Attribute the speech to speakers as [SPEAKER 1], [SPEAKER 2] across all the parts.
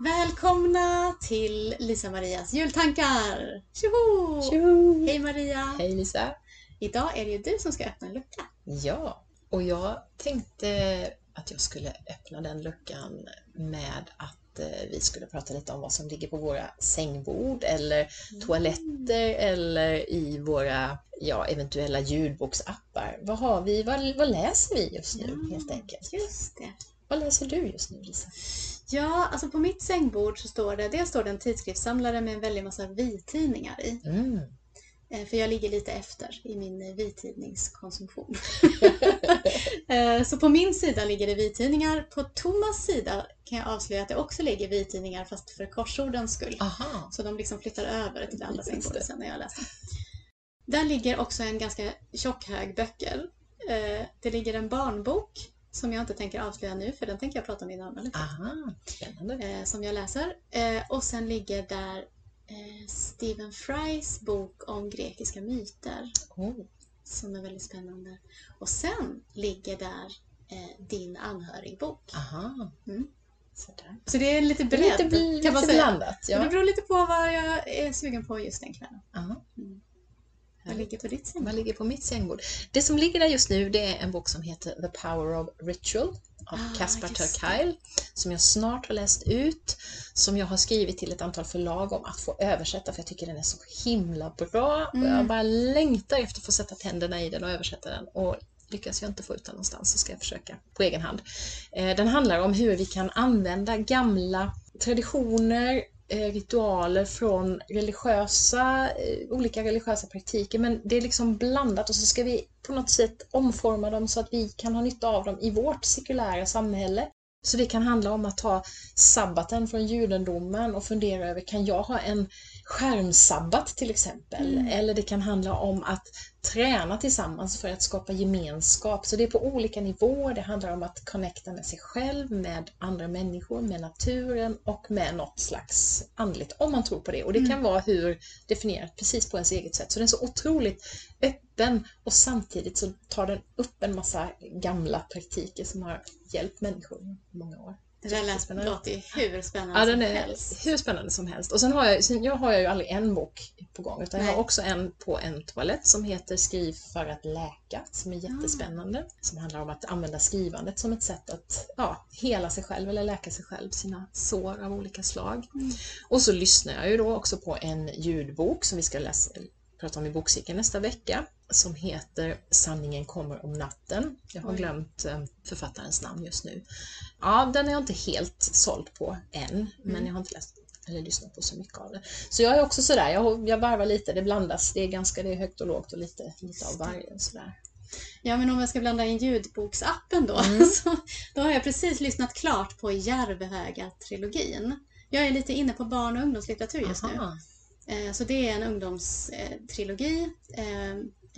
[SPEAKER 1] Välkomna till Lisa Marias jultankar! Tjoho!
[SPEAKER 2] Tjoho!
[SPEAKER 1] Hej Maria!
[SPEAKER 2] Hej Lisa!
[SPEAKER 1] Idag är det ju du som ska öppna en lucka.
[SPEAKER 2] Ja, och jag tänkte att jag skulle öppna den luckan med att eh, vi skulle prata lite om vad som ligger på våra sängbord eller toaletter eller i våra ja, eventuella ljudboksappar. Vad har vi? Vad, vad läser vi just nu
[SPEAKER 1] Ja,
[SPEAKER 2] helt enkelt?
[SPEAKER 1] Just det.
[SPEAKER 2] Vad läser du just nu Lisa?
[SPEAKER 1] Ja, alltså på mitt sängbord så står det, dels står det en tidskriftssamlare med en väldig massa vittidningar i.
[SPEAKER 2] Mm.
[SPEAKER 1] Eh, För jag ligger lite efter i min eh, vittidningskonsumtion. Eh, Så på min sida ligger det vittidningar. På Thomas sida kan jag avslöja att det också ligger vittidningar fast för korsordens skull.
[SPEAKER 2] Aha!
[SPEAKER 1] Så de liksom flyttar över till det andra sängbordet
[SPEAKER 2] det.
[SPEAKER 1] sen när jag läser. Där ligger också en ganska tjock hög böcker. Det ligger en barnbok som jag inte tänker avslöja nu för den tänker jag prata om i en annan lucka.
[SPEAKER 2] Aha! Spännande.
[SPEAKER 1] Eh, Som jag läser. Eh, Och sen ligger där eh, Stephen Frys bok om grekiska myter
[SPEAKER 2] Oh.
[SPEAKER 1] som är väldigt spännande. Och sen ligger där din anhörigbok.
[SPEAKER 2] Aha!
[SPEAKER 1] Mm.
[SPEAKER 2] Sådär.
[SPEAKER 1] Så det är lite
[SPEAKER 2] Det
[SPEAKER 1] bredd
[SPEAKER 2] lite,
[SPEAKER 1] kan man
[SPEAKER 2] lite
[SPEAKER 1] säga.
[SPEAKER 2] blandat.
[SPEAKER 1] Och Det
[SPEAKER 2] Ja.
[SPEAKER 1] beror lite på vad jag är sugen på just den kvällen.
[SPEAKER 2] Aha.
[SPEAKER 1] Vad ligger på ditt säng?
[SPEAKER 2] Vad ligger på mitt sängbord? Det som ligger där just nu det är en bok som heter The Power of Ritual av
[SPEAKER 1] Ah.
[SPEAKER 2] Turkile som jag snart har läst ut, som jag har skrivit till ett antal förlag om att få översätta för jag tycker den är så himla bra
[SPEAKER 1] Mm.
[SPEAKER 2] jag bara längtar efter att få sätta tänderna i den och översätta den och lyckas jag inte få ut den någonstans så ska jag försöka på egen hand. Eh, Den handlar om hur vi kan använda gamla traditioner, ritualer från religiösa, eh, olika religiösa praktiker men det är liksom blandat och så ska vi på något sätt omforma dem så att vi kan ha nytta av dem i vårt sekulära samhälle. Så det kan handla om att ta sabbaten från judendomen och fundera över, kan jag ha en skärmsabbat till exempel?
[SPEAKER 1] Mm.
[SPEAKER 2] Eller det kan handla om att träna tillsammans för att skapa gemenskap. Så det är på olika nivåer. Det handlar om att connecta med sig själv, med andra människor, med naturen och med något slags andligt, om man tror på det. Och det kan
[SPEAKER 1] Mm.
[SPEAKER 2] vara hur definierat precis på ens eget sätt. Så den är så otroligt öppen och samtidigt så tar den upp en massa gamla praktiker som har hjälpt människor i många år.
[SPEAKER 1] Låter ju hur spännande
[SPEAKER 2] Ja, den
[SPEAKER 1] som
[SPEAKER 2] är
[SPEAKER 1] helst.
[SPEAKER 2] hur spännande som helst. Och sen har jag, sen, jag har jag ju aldrig en bok på gång utan jag
[SPEAKER 1] Nej.
[SPEAKER 2] har också en på en toalett som heter Skriv för att läka som är jättespännande. Som handlar om att använda skrivandet som ett sätt att ja, hela sig själv eller läka sig själv, sina sår av olika slag.
[SPEAKER 1] Mm.
[SPEAKER 2] Och så lyssnar jag ju då också på en ljudbok som vi ska läsa, prata om i bokcirkeln nästa vecka som heter Sanningen kommer om natten. Jag har
[SPEAKER 1] Oj.
[SPEAKER 2] glömt eh, författarens namn just nu. Ja, den är jag inte helt såld på än, men
[SPEAKER 1] Mm.
[SPEAKER 2] jag har inte läst eller lyssnat på så mycket av den. Så jag är också sådär, jag, jag varvar lite, det blandas, det är ganska det är högt och lågt och lite, lite av varje. Sådär.
[SPEAKER 1] Ja, men om jag ska blanda in ljudboksappen då,
[SPEAKER 2] Mm.
[SPEAKER 1] så då har jag precis lyssnat klart på Järvhöga-trilogin. Jag är lite inne på barn och ungdomslitteratur just nu.
[SPEAKER 2] Aha.
[SPEAKER 1] Eh, Så det är en ungdomstrilogi eh,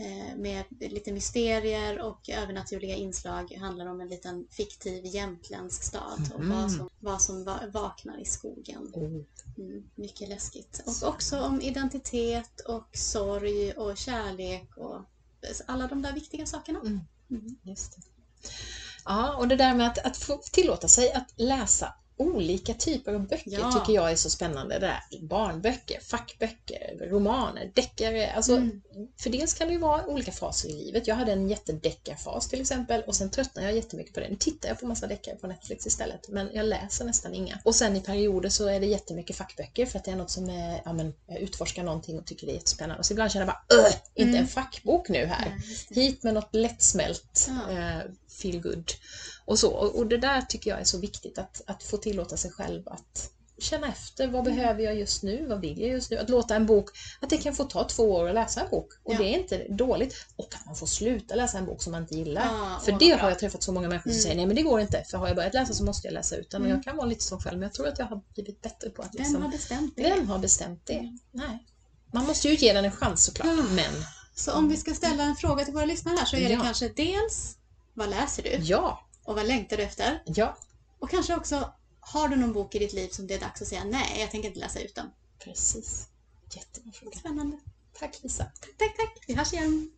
[SPEAKER 1] eh, med lite mysterier och övernaturliga inslag. Det handlar om en liten fiktiv jämtländsk stad och
[SPEAKER 2] Mhm.
[SPEAKER 1] vad som, vad som va- vaknar i skogen. Mm, mycket läskigt. Och också om identitet och sorg och kärlek och alla de där viktiga sakerna.
[SPEAKER 2] Mm.
[SPEAKER 1] Mm.
[SPEAKER 2] Just det. Ja, och det där med att, att få tillåta sig att läsa olika typer av böcker
[SPEAKER 1] Ja.
[SPEAKER 2] tycker jag är så spännande. Det där. Barnböcker, fackböcker, romaner, deckare. Alltså,
[SPEAKER 1] Mm.
[SPEAKER 2] För dels kan det ju vara olika faser i livet. Jag hade en jättedeckarfas till exempel och sen tröttnade jag jättemycket på det. Nu tittar jag på massa deckare på Netflix istället men jag läser nästan inga. Och sen i perioder så är det jättemycket fackböcker för att det är något som är, ja men jag utforskar någonting och tycker det är jättespännande. Så ibland känner jag bara Öh, inte
[SPEAKER 1] Mm.
[SPEAKER 2] en fackbok nu här.
[SPEAKER 1] Det.
[SPEAKER 2] Hit med något lättsmält,
[SPEAKER 1] Ja.
[SPEAKER 2] eh, feel good och så. Och, och det där tycker jag är så viktigt att, att få tillåta sig själv att känna efter. Vad
[SPEAKER 1] Mm.
[SPEAKER 2] behöver jag just nu? Vad vill jag just nu? Att låta en bok, att det kan få ta två år att läsa en bok och
[SPEAKER 1] Ja.
[SPEAKER 2] det är inte dåligt. Och att man får sluta läsa en bok som man inte gillar.
[SPEAKER 1] Ja,
[SPEAKER 2] för det har jag träffat så många människor som
[SPEAKER 1] Mm.
[SPEAKER 2] säger nej men det går inte för har jag börjat läsa så måste jag läsa ut den.
[SPEAKER 1] Mm.
[SPEAKER 2] Och jag kan vara lite så själv men jag tror att jag har blivit bättre på att
[SPEAKER 1] Vem
[SPEAKER 2] liksom,
[SPEAKER 1] har bestämt det?
[SPEAKER 2] vem har bestämt det?
[SPEAKER 1] Mm.
[SPEAKER 2] Nej. Man måste ju ge den en chans såklart,
[SPEAKER 1] Ah.
[SPEAKER 2] men
[SPEAKER 1] Så om vi ska ställa en fråga till våra lyssnare här så är det
[SPEAKER 2] Ja.
[SPEAKER 1] kanske dels vad läser du
[SPEAKER 2] ja,
[SPEAKER 1] och vad längtar du efter?
[SPEAKER 2] ja,
[SPEAKER 1] Och kanske också har du någon bok i ditt liv som det är dags att säga nej, jag tänker inte läsa ut den.
[SPEAKER 2] precis. Jättebra fråga.
[SPEAKER 1] Spännande.
[SPEAKER 2] Tack Lisa.
[SPEAKER 1] Tack, tack, tack. Vi hörs igen.